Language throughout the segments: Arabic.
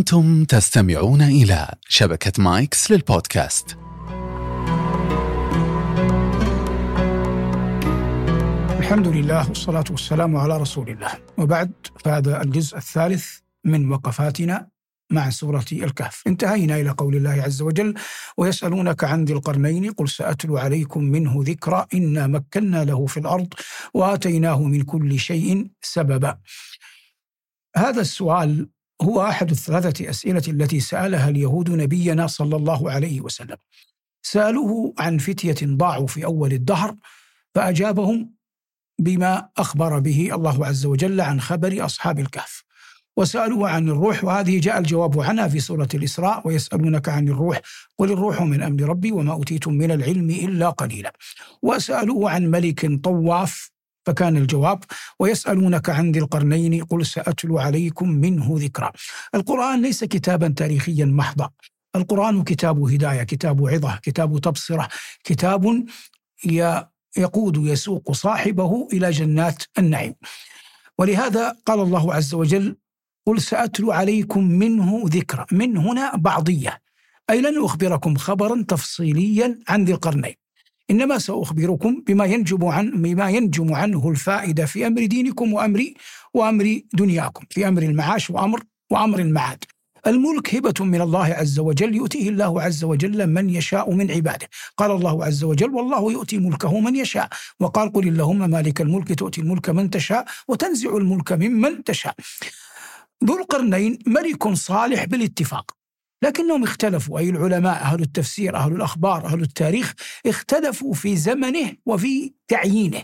أنتم تستمعون إلى شبكة مايكس للبودكاست. الحمد لله والصلاة والسلام على رسول الله. وبعد فهذا الجزء الثالث من وقفاتنا مع سورة الكهف. انتهينا إلى قول الله عز وجل ويسألونك عن ذي القرنين قل سأتلو عليكم منه ذكرى إنا مكنا له في الأرض وآتيناه من كل شيء سببا. هذا السؤال هو أحد الثلاثة أسئلة التي سألها اليهود نبينا صلى الله عليه وسلم. سألوه عن فتية ضاعوا في أول الدهر فأجابهم بما أخبر به الله عز وجل عن خبر أصحاب الكهف. وسألوه عن الروح وهذه جاء الجواب عنها في سورة الإسراء ويسألونك عن الروح قل الروح من أمر ربي وما أوتيتم من العلم إلا قليلا. وسألوه عن ملك طواف فكان الجواب ويسألونك عن ذي القرنين قل سأتلو عليكم منه ذكرى القرآن ليس كتابا تاريخيا محضا. القرآن كتاب هداية كتاب عظة كتاب تبصرة كتاب يقود يسوق صاحبه إلى جنات النعيم. ولهذا قال الله عز وجل قل سأتلو عليكم منه ذكرى من هنا بعضية. أي لن أخبركم خبرا تفصيليا عن ذي القرنين. إنما سأخبركم بما ينجم عن بما ينجم عنه الفائدة في أمر دينكم وأمر وأمر دنياكم في أمر المعاش وأمر وأمر المعاد. الملك هبة من الله عز وجل يؤتيه الله عز وجل من يشاء من عباده. قال الله عز وجل والله يؤتي ملكه من يشاء. وقال قل اللهم مالك الملك تؤتي الملك من تشاء وتنزع الملك ممن تشاء. ذو القرنين ملك صالح بالاتفاق. لكنهم اختلفوا. أي العلماء؟ أهل التفسير أهل الأخبار أهل التاريخ اختلفوا في زمنه وفي تعيينه.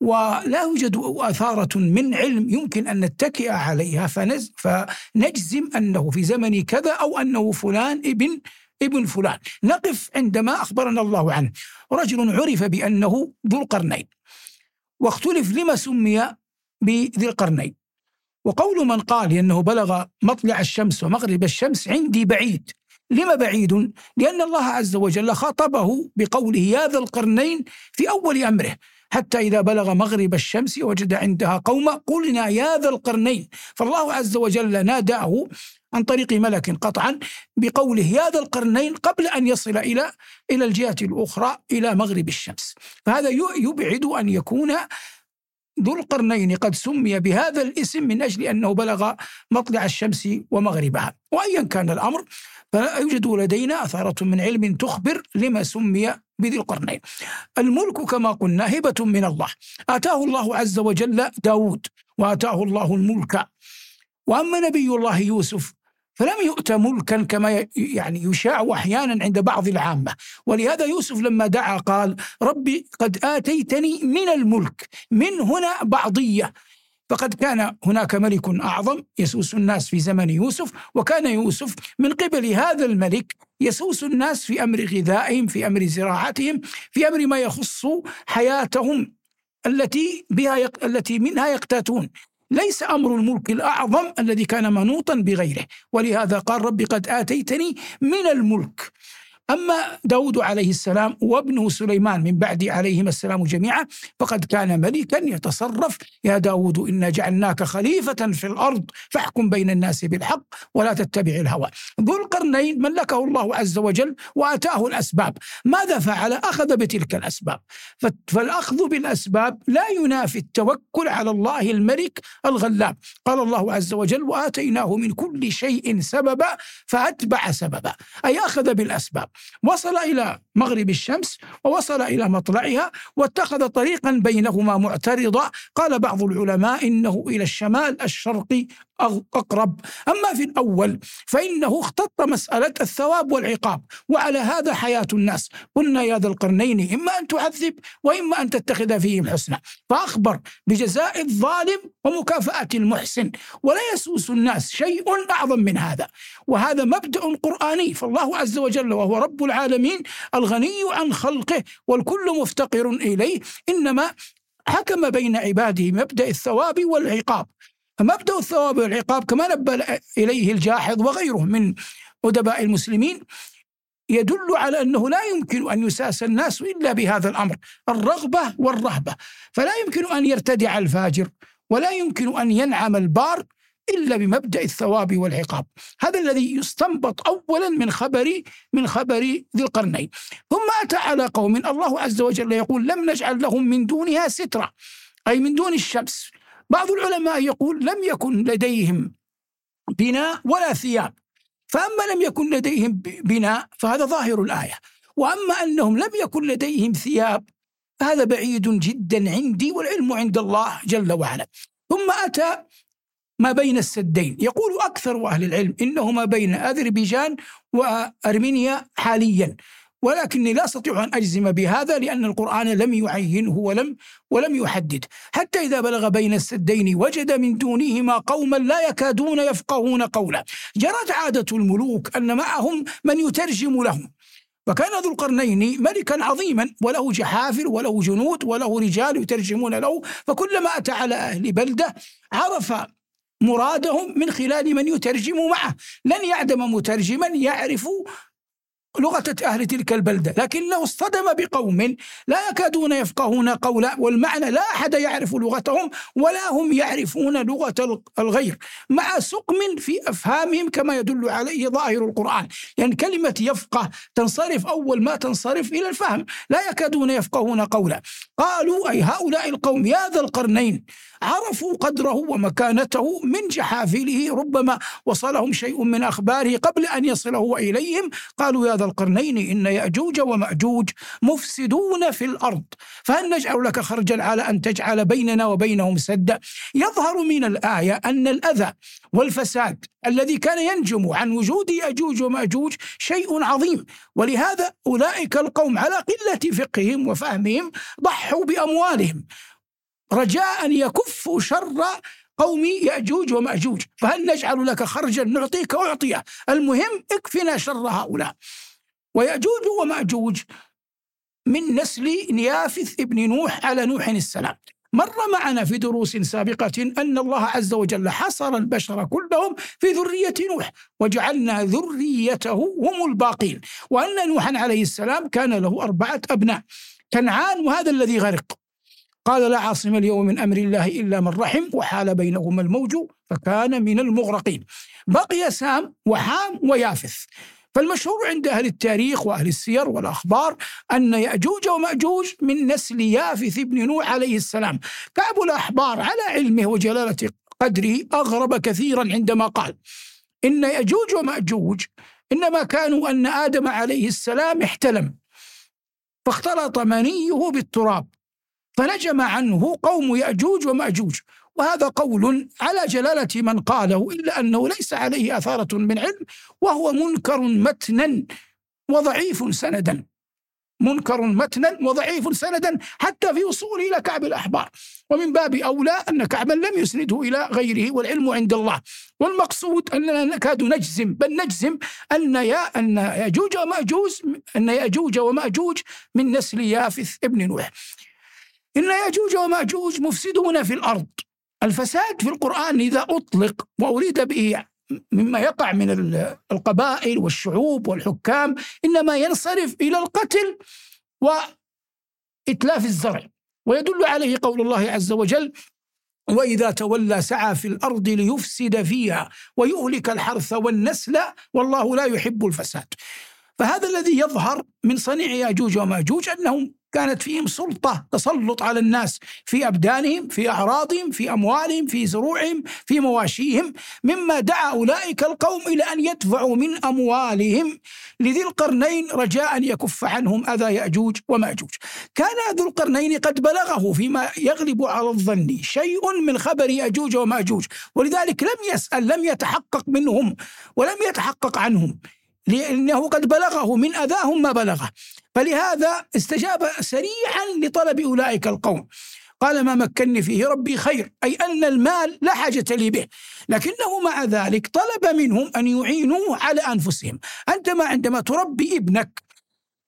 ولا يوجد أثارة من علم يمكن أن نتكئ عليها. فنز فنجزم أنه في زمن كذا أو أنه فلان ابن ابن فلان. نقف عندما أخبرنا الله عنه. رجل عرف بأنه ذو القرنين. واختلف لما سمي بذي القرنين. وقول من قال إنه بلغ مطلع الشمس ومغرب الشمس عندي بعيد. لما بعيد؟ لأن الله عز وجل خاطبه بقوله يا ذا القرنين في أول أمره. حتى إذا بلغ مغرب الشمس وجد عندها قوما قلنا يا ذا القرنين. فالله عز وجل ناداه عن طريق ملك قطعا بقوله يا ذا القرنين قبل أن يصل إلى إلى الجهة الأخرى إلى مغرب الشمس. فهذا يبعد أن يكون ذو القرنين قد سمي بهذا الاسم من أجل أنه بلغ مطلع الشمس ومغربها. وأيا كان الأمر فلا يوجد لدينا أثارة من علم تخبر لما سمي بذي القرنين. الملك كما قلنا هبة من الله. آتاه الله عز وجل داود وآتاه الله الملك. وأما نبي الله يوسف فلم يؤت ملكا كما يعني يشاع أحيانا عند بعض العامة. ولهذا يوسف لما دعا قال ربي قد آتيتني من الملك من هنا بعضية. فقد كان هناك ملك أعظم يسوس الناس في زمن يوسف وكان يوسف من قبل هذا الملك يسوس الناس في أمر غذائهم في أمر زراعتهم في أمر ما يخص حياتهم التي بها يق... التي منها يقتاتون. ليس أمر الملك الأعظم الذي كان منوطا بغيره. ولهذا قال ربي قد آتيتني من الملك. أما داود عليه السلام وابنه سليمان من بعد عليهما السلام جميعا فقد كان ملكا يتصرف. يا داود إنا جعلناك خليفة في الأرض فاحكم بين الناس بالحق ولا تتبع الهوى. ذو القرنين ملكه الله عز وجل وأتاه الأسباب. ماذا فعل؟ أخذ بتلك الأسباب. فالأخذ بالأسباب لا ينافي التوكل على الله الملك الغلاب. قال الله عز وجل وآتيناه من كل شيء سببا فأتبع سببا. أي أخذ بالأسباب. وصل إلى مغرب الشمس ووصل إلى مطلعها واتخذ طريقا بينهما معترضا قال بعض العلماء إنه إلى الشمال الشرقي أقرب. أما في الأول فإنه اختط مسألة الثواب والعقاب وعلى هذا حياة الناس. قلنا يا ذا القرنين إما أن تعذب وإما أن تتخذ فيهم حسنا فأخبر بجزاء الظالم ومكافأة المحسن. ولا يسوس الناس شيء أعظم من هذا. وهذا مبدأ قرآني فالله عز وجل وهو رب العالمين الغني عن خلقه والكل مفتقر إليه. إنما حكم بين عباده مبدأ الثواب والعقاب. فمبدأ الثواب والعقاب كما نبه إليه الجاحظ وغيره من أدباء المسلمين يدل على أنه لا يمكن أن يساس الناس إلا بهذا الأمر الرغبة والرهبة. فلا يمكن أن يرتدع الفاجر ولا يمكن أن ينعم البار إلا بمبدأ الثواب والعقاب. هذا الذي يستنبط أولا من خبر من خبر ذي القرنين. ثم أتى على قوم الله عز وجل يقول لم نجعل لهم من دونها سترة أي من دون الشمس. بعض العلماء يقول لم يكن لديهم بناء ولا ثياب. فأما لم يكن لديهم بناء فهذا ظاهر الآية. وأما أنهم لم يكن لديهم ثياب فهذا بعيد جدا عندي والعلم عند الله جل وعلا. ثم أتى ما بين السدين. يقول أكثر أهل العلم إنه ما بين أذربيجان وأرمينيا حاليا. ولكني لا أستطيع أن أجزم بهذا لأن القرآن لم يعينه ولم ولم يحدد، حتى إذا بلغ بين السدين وجد من دونهما قوما لا يكادون يفقهون قولا، جرت عادة الملوك أن معهم من يترجم لهم. فكان ذو القرنين ملكا عظيما وله جحافل وله جنود وله رجال يترجمون له. فكلما أتى على أهل بلدة عرف مرادهم من خلال من يترجم معه. لن يعدم مترجما يعرف لغة أهل تلك البلدة. لكنه اصطدم بقوم لا يكادون يفقهون قولا والمعنى لا أحد يعرف لغتهم ولا هم يعرفون لغة الغير. مع سقم في أفهامهم كما يدل عليه ظاهر القرآن. يعني كلمة يفقه تنصرف أول ما تنصرف إلى الفهم. لا يكادون يفقهون قولا. قالوا أي هؤلاء القوم يا ذا القرنين. عرفوا قدره ومكانته من جحافله ربما وصلهم شيء من أخباره قبل أن يصله إليهم. قالوا يا ذا القرنين إن يأجوج ومأجوج مفسدون في الأرض فهل نجعل لك خرجا على أن تجعل بيننا وبينهم سدا؟ يظهر من الآية أن الأذى والفساد الذي كان ينجم عن وجود يأجوج ومأجوج شيء عظيم ولهذا أولئك القوم على قلة فقههم وفهمهم ضحوا بأموالهم. رجاء يكفوا شر قوم يأجوج ومأجوج. فهل نجعل لك خرجا نعطيك أعطية؟ المهم اكفنا شر هؤلاء. ويأجوج ومأجوج من نسل نيافث ابن نوح على نوح السلام. مر معنا في دروس سابقة أن الله عز وجل حصر البشر كلهم في ذرية نوح وجعلنا ذريته هم الباقين. وأن نوحا عليه السلام كان له أربعة أبناء. كنعان وهذا الذي غرق. قال لا عاصم اليوم من أمر الله إلا من رحم وحال بينهما الموج فكان من المغرقين. بقي سام وحام ويافث. فالمشهور عند أهل التاريخ وأهل السير والأخبار أن يأجوج ومأجوج من نسل يافث بن نوح عليه السلام. كعب الأحبار على علمه وجلالة قدره أغرب كثيرا عندما قال إن يأجوج ومأجوج إنما كانوا أن آدم عليه السلام احتلم فاختلط منيه بالتراب فنجم عنه قوم يأجوج ومأجوج. وهذا قول على جلالة من قاله إلا أنه ليس عليه أثارة من علم وهو منكر متنا وضعيف سندا. منكر متنا وضعيف سندا حتى في وصوله إلى كعب الأحبار. ومن باب أولى أن كعبا لم يسنده إلى غيره والعلم عند الله. والمقصود أننا نكاد نجزم بل نجزم أن يا أن يأجوج ومأجوج أن يأجوج ومأجوج من نسل يافث ابن نوح. إن يأجوج ومأجوج مفسدون في الأرض. الفساد في القرآن إذا أطلق وأريد به مما يقع من القبائل والشعوب والحكام إنما ينصرف إلى القتل وإتلاف الزرع. ويدل عليه قول الله عز وجل وإذا تولى سعى في الأرض ليفسد فيها ويهلك الحرث والنسل والله لا يحب الفساد. فهذا الذي يظهر من صنيع ياجوج وماجوج أنهم كانت فيهم سلطة تسلط على الناس في أبدانهم في أعراضهم في أموالهم في زروعهم في مواشيهم مما دعا أولئك القوم إلى أن يدفعوا من أموالهم لذي القرنين رجاء أن يكف عنهم أذى يأجوج ومأجوج. كان ذو القرنين قد بلغه فيما يغلب على الظن شيء من خبر يأجوج ومأجوج ولذلك لم يسأل لم يتحقق منهم ولم يتحقق عنهم. لأنه قد بلغه من أذاهم ما بلغه. فلهذا استجاب سريعا لطلب أولئك القوم. قال ما مكنني فيه ربي خير أي أن المال لا حاجة لي به. لكنه مع ذلك طلب منهم أن يعينوه على أنفسهم. أنت ما عندما تربي ابنك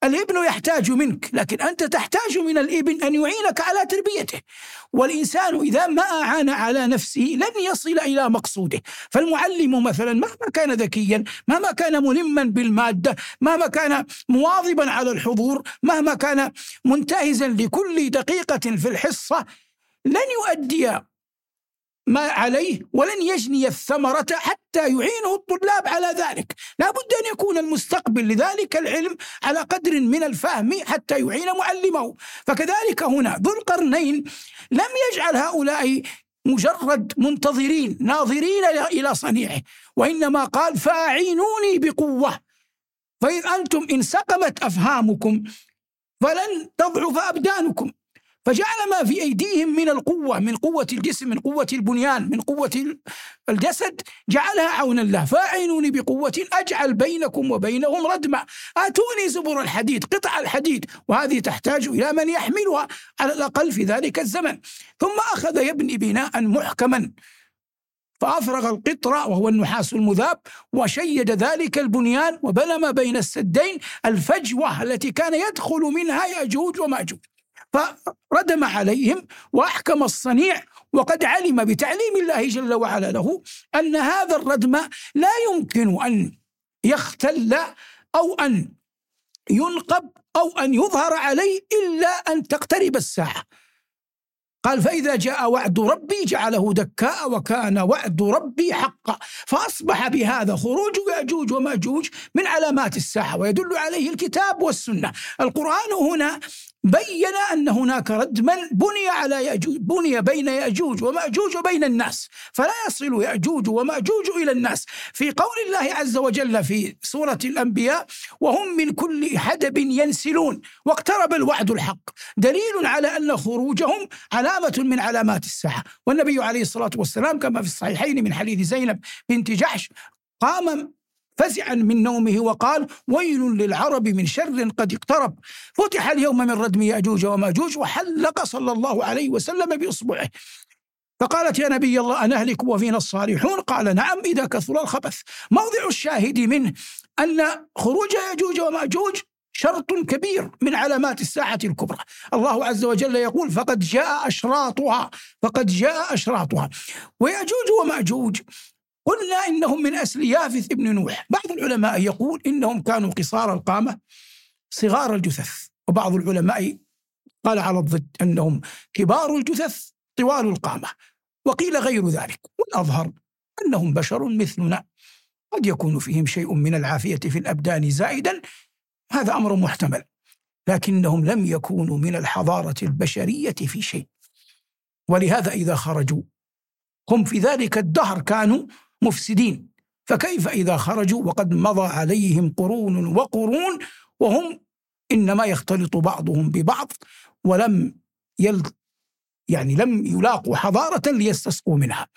الابن يحتاج منك لكن أنت تحتاج من الابن أن يعينك على تربيته. والإنسان إذا ما أعان على نفسه لن يصل إلى مقصوده. فالمعلم مثلا مهما كان ذكيا مهما كان ملما بالمادة مهما كان مواظبا على الحضور مهما كان منتهزا لكل دقيقة في الحصة لن يؤدي ما عليه ولن يجني الثمرة حتى يعينه الطلاب على ذلك. لا بد أن يكون المستقبل لذلك العلم على قدر من الفهم حتى يعين معلمه. فكذلك هنا ذو القرنين لم يجعل هؤلاء مجرد منتظرين ناظرين إلى صنيعه وإنما قال فأعينوني بقوة. فإذ أنتم إن سقمت أفهامكم فلن تضعف أبدانكم. فجعل ما في أيديهم من القوة من قوة الجسم من قوة البنيان من قوة الجسد جعلها عونا له. فأعينوني بقوة أجعل بينكم وبينهم ردما آتوني زبر الحديد قطع الحديد وهذه تحتاج إلى من يحملها على الأقل في ذلك الزمن. ثم أخذ يبني بناء محكما. فأفرغ القطر وهو النحاس المذاب وشيد ذلك البنيان وبنى ما بين السدين الفجوة التي كان يدخل منها يأجوج ومأجوج. فردم عليهم وأحكم الصنيع وقد علم بتعليم الله جل وعلا له أن هذا الردم لا يمكن أن يختل أو أن ينقب أو أن يظهر عليه إلا أن تقترب الساعة. قال فإذا جاء وعد ربي جعله دكاء وكان وعد ربي حقا فأصبح بهذا خروج يأجوج ومأجوج من علامات الساعة ويدل عليه الكتاب والسنة. القرآن هنا بين أن هناك ردما بني على يأجوج بني بين يأجوج ومأجوج وبين الناس فلا يصل يأجوج ومأجوج إلى الناس. في قول الله عز وجل في سورة الأنبياء وهم من كل حدب ينسلون. واقترب الوعد الحق. دليل على أن خروجهم علامة من علامات الساعة. والنبي عليه الصلاة والسلام كما في الصحيحين من حديث زينب بنت جحش قام فزعا من نومه وقال ويل للعرب من شر قد اقترب. فتح اليوم من ردم يأجوج ومأجوج وحلق صلى الله عليه وسلم بإصبعه. فقالت يا نبي الله أنهلك وفينا الصالحون? قال نعم إذا كثر الخبث. موضع الشاهد منه أن خروج يأجوج ومأجوج شرط كبير من علامات الساعة الكبرى. الله عز وجل يقول فقد جاء أشراطها. فقد جاء أشراطها. ويأجوج ومأجوج قلنا إنهم من أسل يافث ابن نوح. بعض العلماء يقول إنهم كانوا قصار القامة صغار الجثث وبعض العلماء قال على الضد أنهم كبار الجثث طوال القامة وقيل غير ذلك. والأظهر أنهم بشر مثلنا قد يكون فيهم شيء من العافية في الأبدان زائدا هذا أمر محتمل لكنهم لم يكونوا من الحضارة البشرية في شيء. ولهذا إذا خرجوا هم في ذلك الدهر كانوا مفسدين. فكيف إذا خرجوا وقد مضى عليهم قرون وقرون وهم إنما يختلط بعضهم ببعض ولم يل يعني لم يلاقوا حضارة ليستسقوا منها.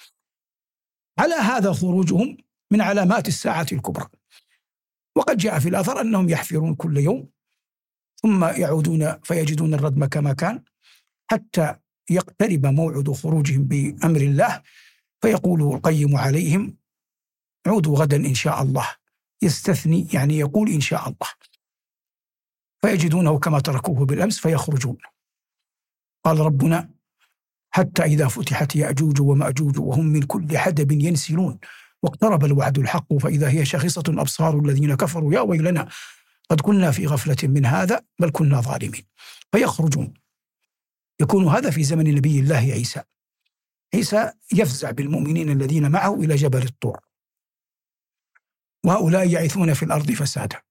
على هذا خروجهم من علامات الساعة الكبرى. وقد جاء في الأثر أنهم يحفرون كل يوم ثم يعودون فيجدون الردم كما كان حتى يقترب موعد خروجهم بأمر الله فيقول القيم عليهم عودوا غدا إن شاء الله. يستثني يعني يقول إن شاء الله. فيجدونه كما تركوه بالأمس فيخرجون. قال ربنا حتى إذا فتحت يأجوج ومأجوج وهم من كل حدب ينسلون واقترب الوعد الحق فإذا هي شاخصة أبصار الذين كفروا يا ويلنا قد كنا في غفلة من هذا بل كنا ظالمين. فيخرجون. يكون هذا في زمن نبي الله عيسى. عيسى يفزع بالمؤمنين الذين معه إلى جبل الطور. وهؤلاء يعيثون في الأرض فسادا.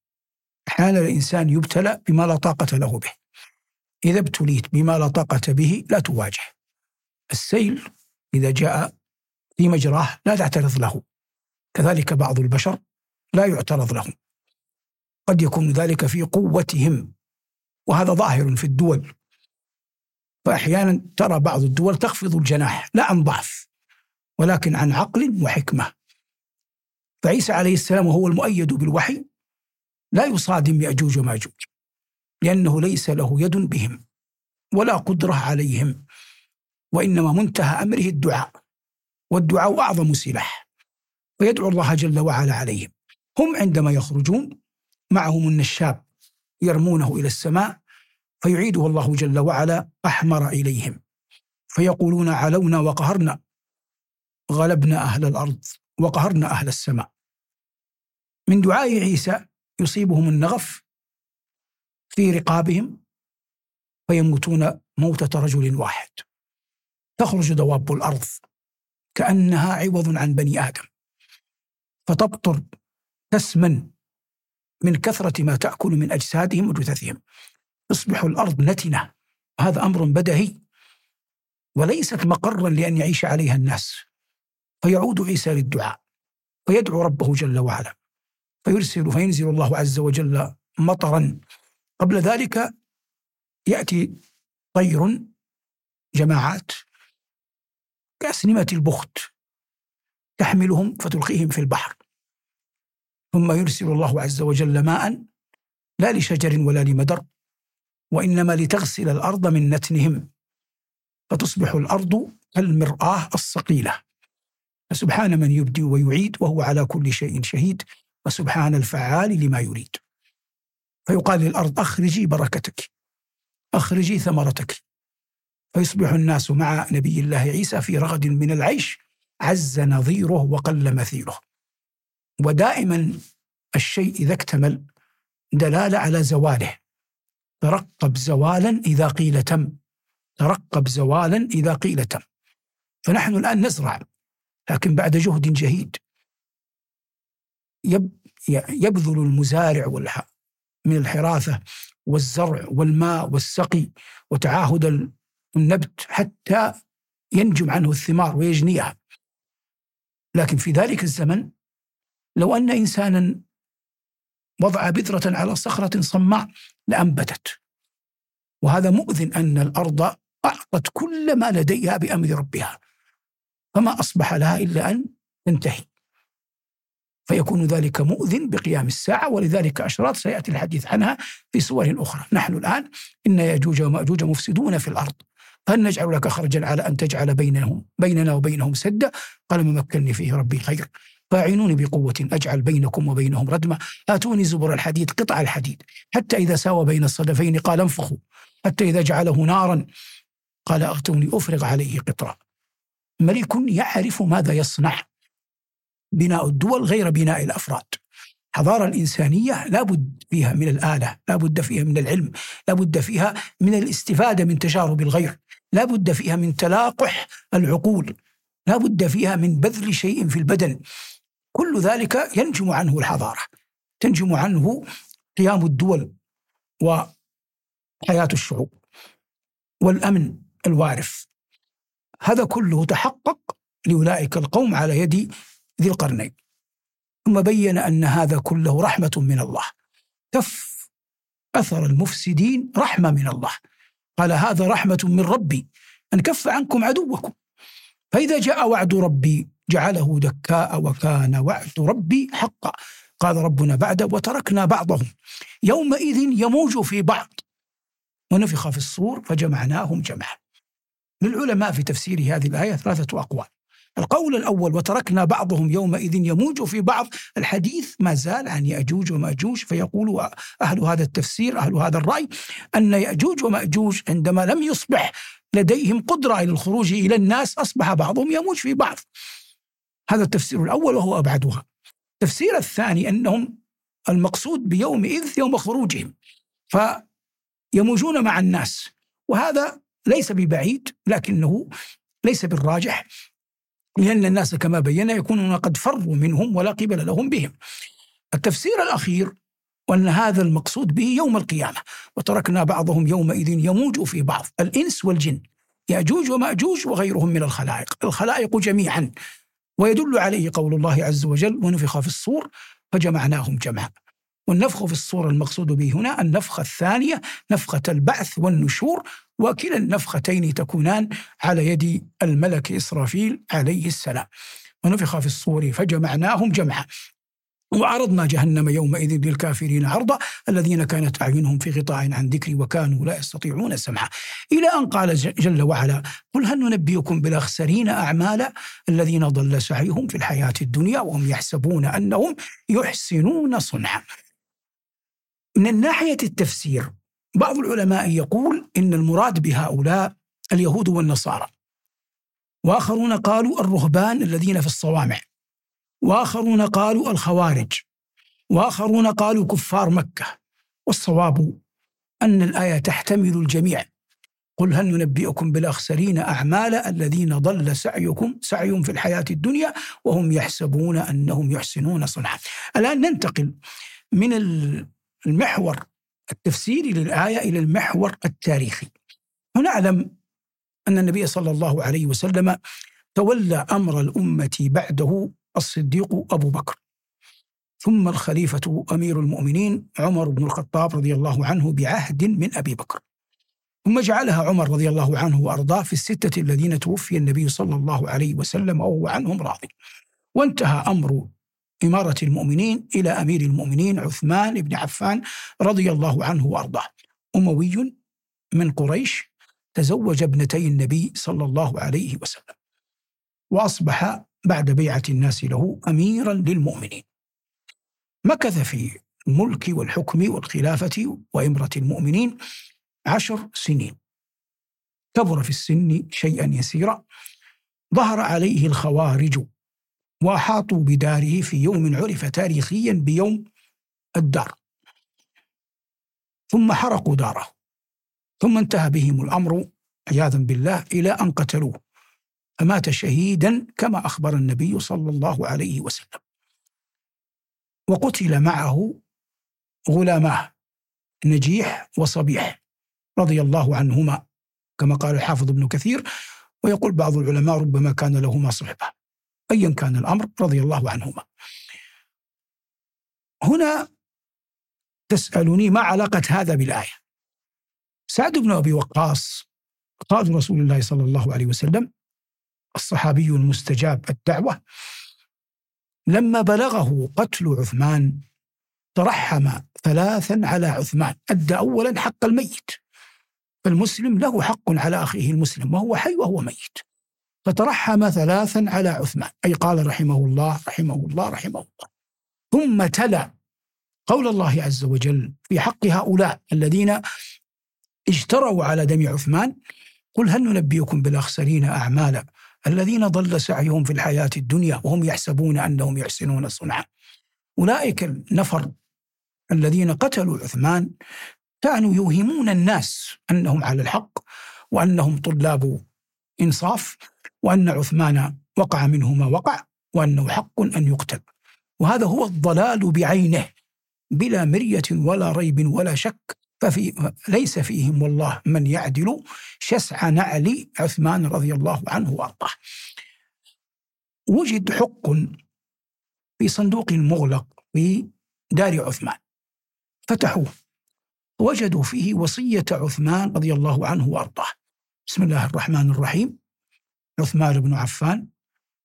أحيانا الإنسان يبتلى بما لا طاقة له به. إذا ابتليت بما لا طاقة به لا تواجه. السيل إذا جاء في مجراه لا تعترض له. كذلك بعض البشر لا يعترض لهم قد يكون ذلك في قوتهم. وهذا ظاهر في الدول فأحيانا ترى بعض الدول تخفض الجناح لا عن ضعف ولكن عن عقل وحكمة. فعيسى عليه السلام وهو المؤيد بالوحي لا يصادم يأجوج ومأجوج لأنه ليس له يد بهم ولا قدرة عليهم وإنما منتهى أمره الدعاء والدعاء أعظم سلاح فيدعو الله جل وعلا عليهم. هم عندما يخرجون معهم النشاب يرمونه إلى السماء فيعيده الله جل وعلا أحمر إليهم. فيقولون علونا وقهرنا غلبنا أهل الأرض وقهرنا أهل السماء. من دعاء عيسى يصيبهم النغف في رقابهم فيموتون موتة رجل واحد. تخرج دواب الأرض كأنها عوض عن بني آدم. فتبطر تسمن من كثرة ما تأكل من أجسادهم وجثثهم. تصبح الأرض نتنة. هذا أمر بدهي وليست مقرا لأن يعيش عليها الناس. فيعود عيسى للدعاء. فيدعو ربه جل وعلا. فيرسل فينزل الله عز وجل مطرا. قبل ذلك يأتي طير جماعات كأسنمة البخت تحملهم فتلقيهم في البحر. ثم يرسل الله عز وجل ماء لا لشجر ولا لمدر. وإنما لتغسل الأرض من نتنهم فتصبح الأرض كالمرآة الصقيلة. فسبحان من يبدي ويعيد وهو على كل شيء شهيد وسبحان الفعال لما يريد. فيقال للأرض أخرجي بركتك أخرجي ثمرتك. فيصبح الناس مع نبي الله عيسى في رغد من العيش عز نظيره وقل مثيله ودائما الشيء إذا اكتمل دلالة على زواله. ترقب زوالا إذا قيل تم. ترقب زوالا إذا قيل تم. فنحن الآن نزرع لكن بعد جهد جهيد. يبذل المزارع من الحراثة والزرع والماء والسقي وتعاهد النبت حتى ينجم عنه الثمار ويجنيها. لكن في ذلك الزمن لو أن إنسانا وضع بذرة على صخرة صماء لأنبتت. وهذا مؤذن أن الأرض أعطت كل ما لديها بأمر ربها. فما أصبح لها إلا أن تنتهي. فيكون ذلك مؤذن بقيام الساعة ولذلك أشراط سيأتي الحديث عنها في صور أخرى. نحن الآن إن يأجوج ومأجوج مفسدون في الأرض. فهل نجعل لك خرجا على أن تجعل بينهم بيننا وبينهم سدا؟ قال ما مكنني فيه ربي خير. فاعينوني بقوة أجعل بينكم وبينهم ردما آتوني زبر الحديد قطع الحديد. حتى إذا ساوى بين الصدفين قال انفخوا. حتى إذا جعله نارا قال أغتوني أفرغ عليه قطرا ملك يعرف ماذا يصنع. بناء الدول غير بناء الأفراد. الحضاره الإنسانية لابد فيها من الآلة لابد فيها من العلم لابد فيها من الاستفادة من تجارب الغير لابد فيها من تلاقح العقول لابد فيها من بذل شيء في البدن. كل ذلك ينجم عنه الحضارة تنجم عنه قيام الدول وحياة الشعوب والأمن الوارف هذا كله تحقق لأولئك القوم على يد ذي القرنين. ثم بين أن هذا كله رحمة من الله. كف أثر المفسدين رحمة من الله. قال هذا رحمة من ربي أن كف عنكم عدوكم. فإذا جاء وعد ربي جعله دكاء وكان وعد ربي حقا. قال ربنا بعد وتركنا بعضهم. يومئذ يموج في بعض. ونفخ في الصور فجمعناهم جمعا. للعلماء في تفسير هذه الآية ثلاثة أقوال. القول الأول وتركنا بعضهم يومئذ يموج في بعض. الحديث ما زال عن يأجوج ومأجوج فيقول أهل هذا التفسير أهل هذا الرأي أن يأجوج ومأجوج عندما لم يصبح لديهم قدرة على الخروج إلى الناس أصبح بعضهم يموج في بعض. هذا التفسير الأول وهو أبعدها. التفسير الثاني أنهم المقصود بيومئذ يوم خروجهم فيموجون مع الناس. وهذا ليس ببعيد لكنه ليس بالراجح لأن الناس كما بينا يكونون قد فروا منهم ولا قبل لهم بهم. التفسير الأخير وأن هذا المقصود به يوم القيامة. وتركنا بعضهم يومئذ يموج في بعض. الإنس والجن يأجوج ومأجوج وغيرهم من الخلائق. الخلائق جميعا. ويدل عليه قول الله عز وجل ونفخ في الصور فجمعناهم جمعا والنفخ في الصور المقصود به هنا النفخة الثانية نفخة البعث والنشور وكلا النفختين تكونان على يد الملك إسرافيل عليه السلام. ونفخ في الصور فجمعناهم جمعا وعرضنا جهنم يومئذ للكافرين عرضا الذين كانت أعينهم في غطاء عن ذكري وكانوا لا يستطيعون السمع إلى أن قال جل وعلا قل هل ننبئكم بالأخسرين أعمالا الذين ضل سعيهم في الحياة الدنيا وهم يحسبون أنهم يحسنون صنعا. من الناحية التفسير بعض العلماء يقول إن المراد بهؤلاء اليهود والنصارى وآخرون قالوا الرهبان الذين في الصوامع. وآخرون قالوا الخوارج وآخرون قالوا كفار مكة والصواب أن الآية تحتمل الجميع قل هل ننبئكم بالأخسرين اعمالا الذين ضل سعيكم سعيهم في الحياة الدنيا وهم يحسبون أنهم يحسنون صنعا. الآن ننتقل من المحور التفسيري للآية إلى المحور التاريخي. ونعلم أن النبي صلى الله عليه وسلم تولى أمر الأمة بعده الصديق أبو بكر. ثم الخليفة أمير المؤمنين عمر بن الخطاب رضي الله عنه بعهد من أبي بكر. ثم جعلها عمر رضي الله عنه وأرضاه في الستة الذين توفي النبي صلى الله عليه وسلم وهو عنهم راضي وانتهى أمر إمارة المؤمنين إلى أمير المؤمنين عثمان بن عفان رضي الله عنه وأرضاه. أموي من قريش تزوج ابنتي النبي صلى الله عليه وسلم. وأصبح بعد بيعة الناس له أميرا للمؤمنين. مكث في الملك والحكم والخلافة وإمرة المؤمنين عشر سنين. كبر في السن شيئا يسيرا. ظهر عليه الخوارج وأحاطوا بداره في يوم عرف تاريخيا بيوم الدار. ثم حرقوا داره. ثم انتهى بهم الأمر عياذا بالله إلى أن قتلوه. فمات شهيدا كما أخبر النبي صلى الله عليه وسلم. وقتل معه غلاماه نجيح وصبيح رضي الله عنهما كما قال الحافظ ابن كثير ويقول بعض العلماء ربما كان لهما صحبة أيا كان الأمر رضي الله عنهما. هنا تسألني ما علاقة هذا بالآية؟ سعد بن أبي وقاص قال رسول الله صلى الله عليه وسلم الصحابي المستجاب الدعوة. لما بلغه قتل عثمان ترحم ثلاثا على عثمان أدى أولا حق الميت. فالمسلم له حق على أخيه المسلم وهو حي وهو ميت. فترحم ثلاثا على عثمان. أي قال رحمه الله رحمه الله رحمه الله. ثم تلا قول الله عز وجل في حق هؤلاء الذين اجتروا على دم عثمان قل هل ننبئكم بالأخسرين أعمالا؟ الذين ضل سعيهم في الحياة الدنيا وهم يحسبون أنهم يحسنون صنعا. أولئك النفر الذين قتلوا عثمان كانوا يوهمون الناس أنهم على الحق وأنهم طلاب إنصاف وأن عثمان وقع منه ما وقع وأنه حق أن يقتل. وهذا هو الضلال بعينه بلا مرية ولا ريب ولا شك. ففي ليس فيهم والله من يعدل شسع نعل عثمان رضي الله عنه وأرضاه. وجد حق في صندوق مغلق في دار عثمان. فتحوه. وجدوا فيه وصية عثمان رضي الله عنه وأرضاه. بسم الله الرحمن الرحيم. عثمان بن عفان.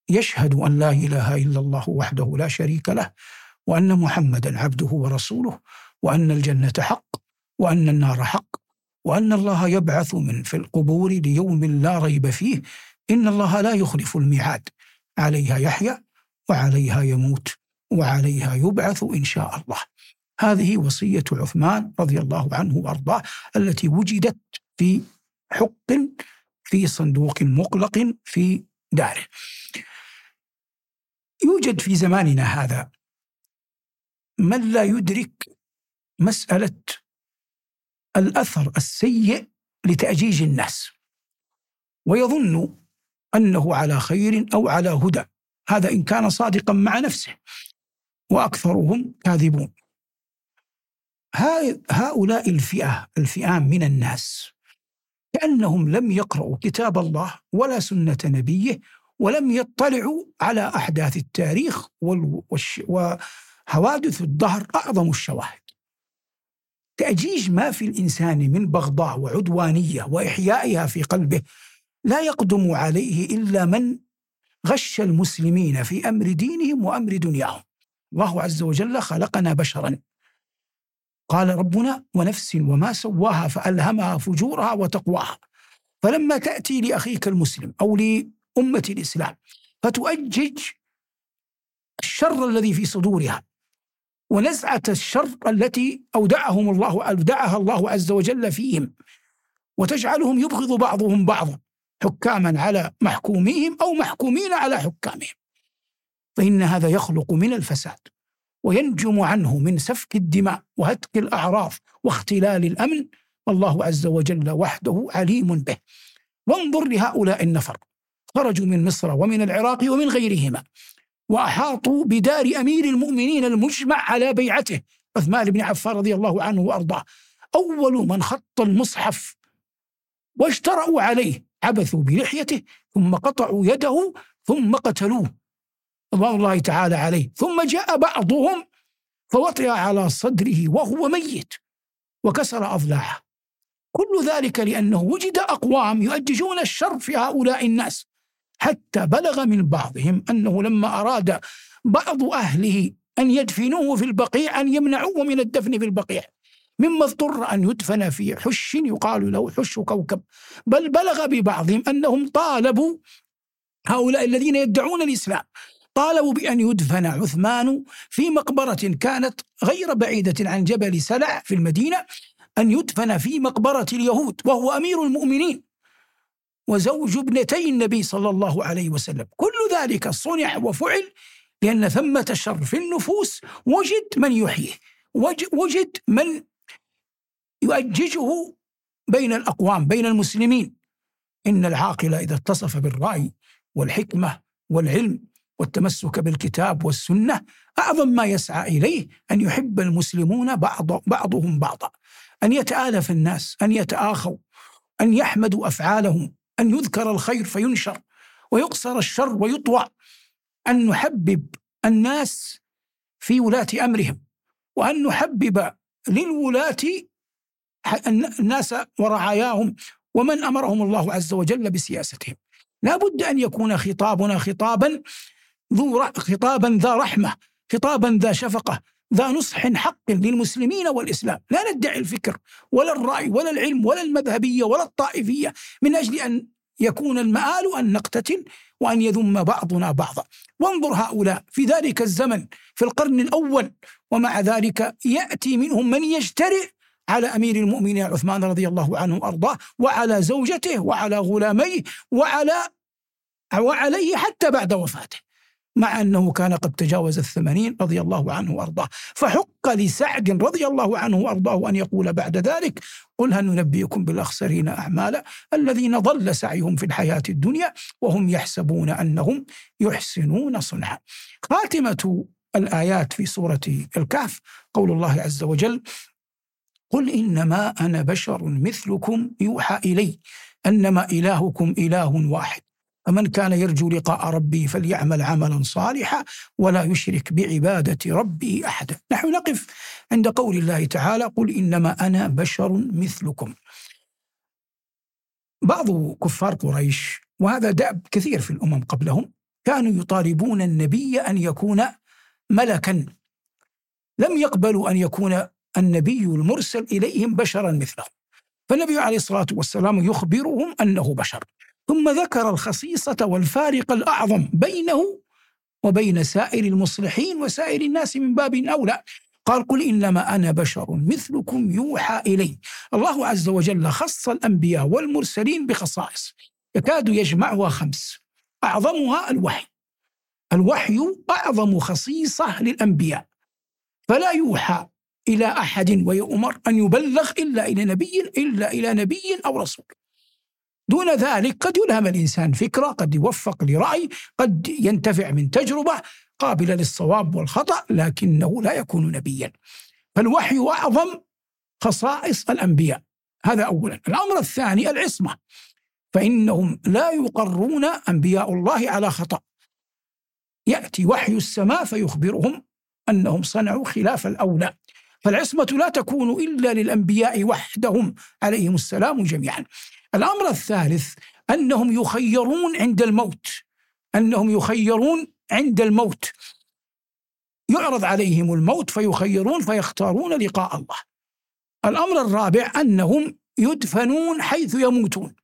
يشهد أن لا إله إلا الله وحده لا شريك له وأن محمدا عبده ورسوله وأن الجنة حق. وأن النار حق وأن الله يبعث من في القبور ليوم لا ريب فيه. إن الله لا يخلف الميعاد. عليها يحيى وعليها يموت وعليها يبعث إن شاء الله. هذه وصية عثمان رضي الله عنه وأرضاه التي وجدت في حق في صندوق مقلق في داره. يوجد في زماننا هذا من لا يدرك مسألة الأثر السيء لتأجيج الناس. ويظن أنه على خير أو على هدى. هذا إن كان صادقا مع نفسه. وأكثرهم كاذبون. هؤلاء الفئة الفئام من الناس. كأنهم لم يقرأوا كتاب الله ولا سنة نبيه ولم يطلعوا على أحداث التاريخ وحوادث الدهر أعظم الشواهد. تأجيج ما في الإنسان من بغضاء وعدوانية وإحيائها في قلبه لا يقدم عليه إلا من غش المسلمين في أمر دينهم وأمر دنياهم. الله عز وجل خلقنا بشرا. قال ربنا ونفس وما سواها فألهمها فجورها وتقواها. فلما تأتي لأخيك المسلم أو لأمة الإسلام فتؤجج الشر الذي في صدورها. ونزعة الشر التي أودعهم الله أودعها الله عز وجل فيهم. وتجعلهم يبغض بعضهم بعضا حكاما على محكوميهم أو محكومين على حكامهم. فإن هذا يخلق من الفساد وينجم عنه من سفك الدماء وهتك الأعراض واختلال الأمن. والله عز وجل وحده عليم به. وانظر لهؤلاء النفر. خرجوا من مصر ومن العراق ومن غيرهما. وأحاطوا بدار أمير المؤمنين المجمع على بيعته. عثمان بن عفان رضي الله عنه وأرضاه. أول من خط المصحف واشترأوا عليه عبثوا بلحيته ثم قطعوا يده ثم قتلوه. رضوان الله تعالى عليه. ثم جاء بعضهم فوطئ على صدره وهو ميت وكسر أضلاعه كل ذلك لأنه وجد أقوام يؤججون الشر في هؤلاء الناس. حتى بلغ من بعضهم أنه لما أراد بعض أهله أن يدفنوه في البقيع أن يمنعوه من الدفن في البقيع مما اضطر أن يدفن في حش يقال له حش كوكب. بل بلغ ببعضهم أنهم طالبوا هؤلاء الذين يدعون الإسلام طالبوا بأن يدفن عثمان في مقبرة كانت غير بعيدة عن جبل سلع في المدينة أن يدفن في مقبرة اليهود وهو أمير المؤمنين. وزوج ابنتي النبي صلى الله عليه وسلم. كل ذلك صنع وفعل لأن ثمة شر في النفوس وجد من يحييه. وجد من يؤججه بين الأقوام بين المسلمين. إن العاقل إذا اتصف بالرأي والحكمة والعلم والتمسك بالكتاب والسنة أعظم ما يسعى إليه أن يحب المسلمون بعض بعضهم بعضا. أن يتآلف الناس أن يتآخوا أن يحمدوا أفعالهم. أن يذكر الخير فينشر ويقصر الشر ويطوى أن نحبب الناس في ولاة أمرهم وأن نحبب للولاة الناس ورعاياهم ومن أمرهم الله عز وجل بسياستهم. لا بد أن يكون خطابنا خطابا ذو خطابا ذا رحمة خطابا ذا شفقة ذا نصح حق للمسلمين والإسلام. لا ندعي الفكر ولا الرأي ولا العلم ولا المذهبية ولا الطائفية من أجل أن يكون المآل أن نقتتل وأن يذم بعضنا بعضا. وانظر هؤلاء في ذلك الزمن في القرن الأول ومع ذلك يأتي منهم من يجترئ على أمير المؤمنين عثمان رضي الله عنه وأرضاه وعلى زوجته وعلى غلاميه وعلى وعليه حتى بعد وفاته. مع أنه كان قد تجاوز الثمانين رضي الله عنه وأرضاه. فحق لسعد رضي الله عنه وأرضاه أن يقول بعد ذلك قل هل ننبئكم بالأخسرين أعمالا الذين ضل سعيهم في الحياة الدنيا وهم يحسبون أنهم يحسنون صنعا. خاتمة الآيات في سورة الكهف قول الله عز وجل قل إنما أنا بشر مثلكم يوحى إلي أنما إلهكم إله واحد. فمن كان يرجو لقاء ربه فليعمل عملا صالحا ولا يشرك بعبادة ربه أحدا. نحن نقف عند قول الله تعالى قل إنما أنا بشر مثلكم. بعض كفار قريش وهذا دأب كثير في الأمم قبلهم كانوا يطالبون النبي أن يكون ملكا. لم يقبلوا أن يكون النبي المرسل إليهم بشرا مثلهم. فالنبي عليه الصلاة والسلام يخبرهم أنه بشر. ثم ذكر الخصيصة والفارق الأعظم بينه وبين سائر المصلحين وسائر الناس من باب أولى. قال قل إنما أنا بشر مثلكم يوحى إلي. الله عز وجل خص الأنبياء والمرسلين بخصائص يكاد يجمعها خمس. أعظمها الوحي. الوحي أعظم خصيصة للأنبياء. فلا يوحى إلى أحد ويؤمر أن يبلغ إلا إلى نبي إلا إلى نبي أو رسول. دون ذلك قد يلهم الإنسان فكرة قد يوفق لرأي قد ينتفع من تجربة قابلة للصواب والخطأ لكنه لا يكون نبيا. فالوحي أعظم خصائص الأنبياء. هذا أولا. الأمر الثاني العصمة. فإنهم لا يقرون أنبياء الله على خطأ. يأتي وحي السماء فيخبرهم أنهم صنعوا خلاف الأولى. فالعصمة لا تكون إلا للأنبياء وحدهم عليهم السلام جميعا. الأمر الثالث أنهم يخيرون عند الموت. أنهم يخيرون عند الموت. يعرض عليهم الموت فيخيرون فيختارون لقاء الله. الأمر الرابع أنهم يدفنون حيث يموتون.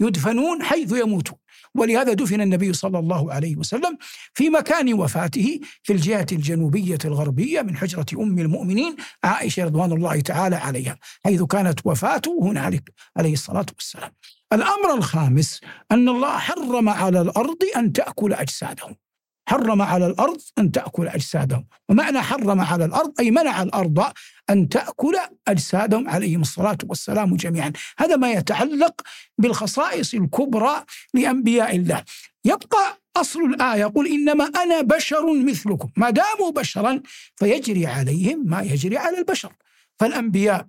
يدفنون حيث يموتون. ولهذا دفن النبي صلى الله عليه وسلم في مكان وفاته في الجهة الجنوبية الغربية من حجرة أم المؤمنين عائشة رضوان الله تعالى عليها حيث كانت وفاته هنالك عليه الصلاة والسلام. الأمر الخامس أن الله حرم على الأرض أن تأكل أجسادهم. حرم على الأرض أن تأكل أجسادهم. ومعنى حرم على الأرض أي منع الأرض أن تأكل أجسادهم عليهم الصلاة والسلام جميعا. هذا ما يتعلق بالخصائص الكبرى لأنبياء الله. يبقى أصل الآية قل إنما أنا بشر مثلكم. ما داموا بشرا فيجري عليهم ما يجري على البشر. فالأنبياء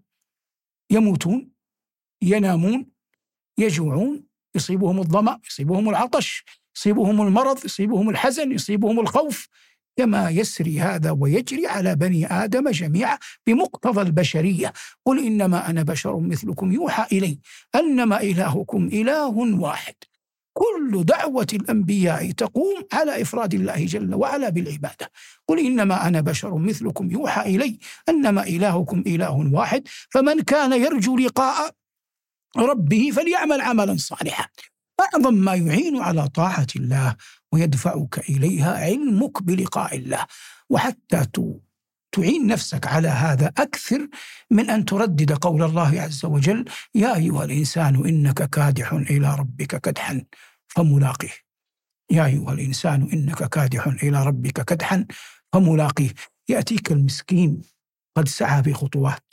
يموتون ينامون يجوعون يصيبهم الظمأ يصيبهم العطش. يصيبهم المرض يصيبهم الحزن يصيبهم الخوف. كما يسري هذا ويجري على بني آدم جميعا بمقتضى البشرية. قل إنما أنا بشر مثلكم يوحى إلي أنما إلهكم إله واحد. كل دعوة الأنبياء تقوم على إفراد الله جل وعلا بالعبادة. قل إنما أنا بشر مثلكم يوحى إلي أنما إلهكم إله واحد. فمن كان يرجو لقاء ربه فليعمل عملا صالحا. أعظم ما يعين على طاعة الله ويدفعك إليها علمك بلقاء الله. وحتى تعين نفسك على هذا أكثر من أن تردد قول الله عز وجل يا أيها الإنسان إنك كادح إلى ربك كدحا فملاقيه. يا أيها الإنسان إنك كادح إلى ربك كدحا فملاقيه. يأتيك المسكين قد سعى بخطوات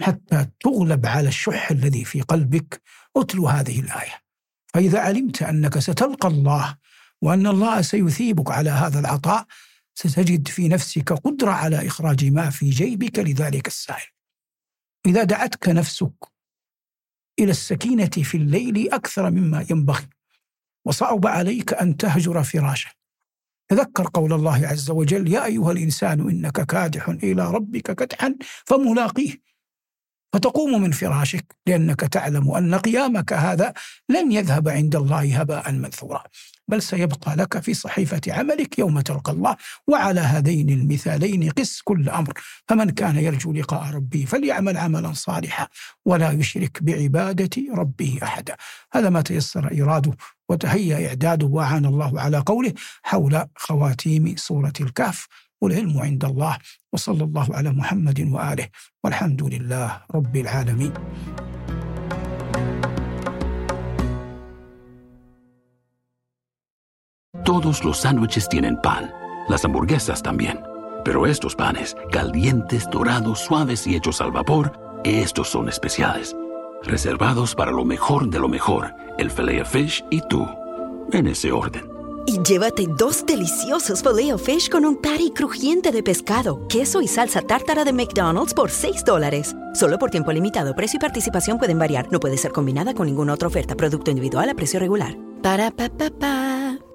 حتى تغلب على الشح الذي في قلبك. اتلو هذه الآية. فإذا علمت أنك ستلقى الله وأن الله سيثيبك على هذا العطاء ستجد في نفسك قدرة على إخراج ما في جيبك لذلك السائل. إذا دعتك نفسك إلى السكينة في الليل أكثر مما ينبغي وصعب عليك أن تهجر فراشه تذكر قول الله عز وجل يا أيها الإنسان إنك كادح إلى ربك كدحا فملاقيه. فتقوم من فراشك لأنك تعلم أن قيامك هذا لن يذهب عند الله هباء منثورا. بل سيبقى لك في صحيفة عملك يوم تلقى الله وعلى هذين المثالين قس كل أمر. فمن كان يرجو لقاء ربه فليعمل عملا صالحا ولا يشرك بعبادة ربه أحدا. هذا ما تيسر إراده وتهيأ إعداده وأعان الله على قوله حول خواتيم سورة الكهف. والعلم عند الله وصلى الله على محمد واله والحمد لله رب العالمين. Todos los sándwiches tienen pan, las hamburguesas también. Pero estos panes, calientes, dorados, suaves y hechos al vapor, estos son especiales. Reservados para lo mejor de lo mejor, el filet fish y tú, en ese orden y llévate dos deliciosos filet fish con un patty crujiente de pescado, queso y salsa tártara de McDonald's por 6 dólares. Solo por tiempo limitado. Precio y participación pueden variar. No puede ser combinada con ninguna otra oferta. Producto individual a precio regular. Para pa pa pa.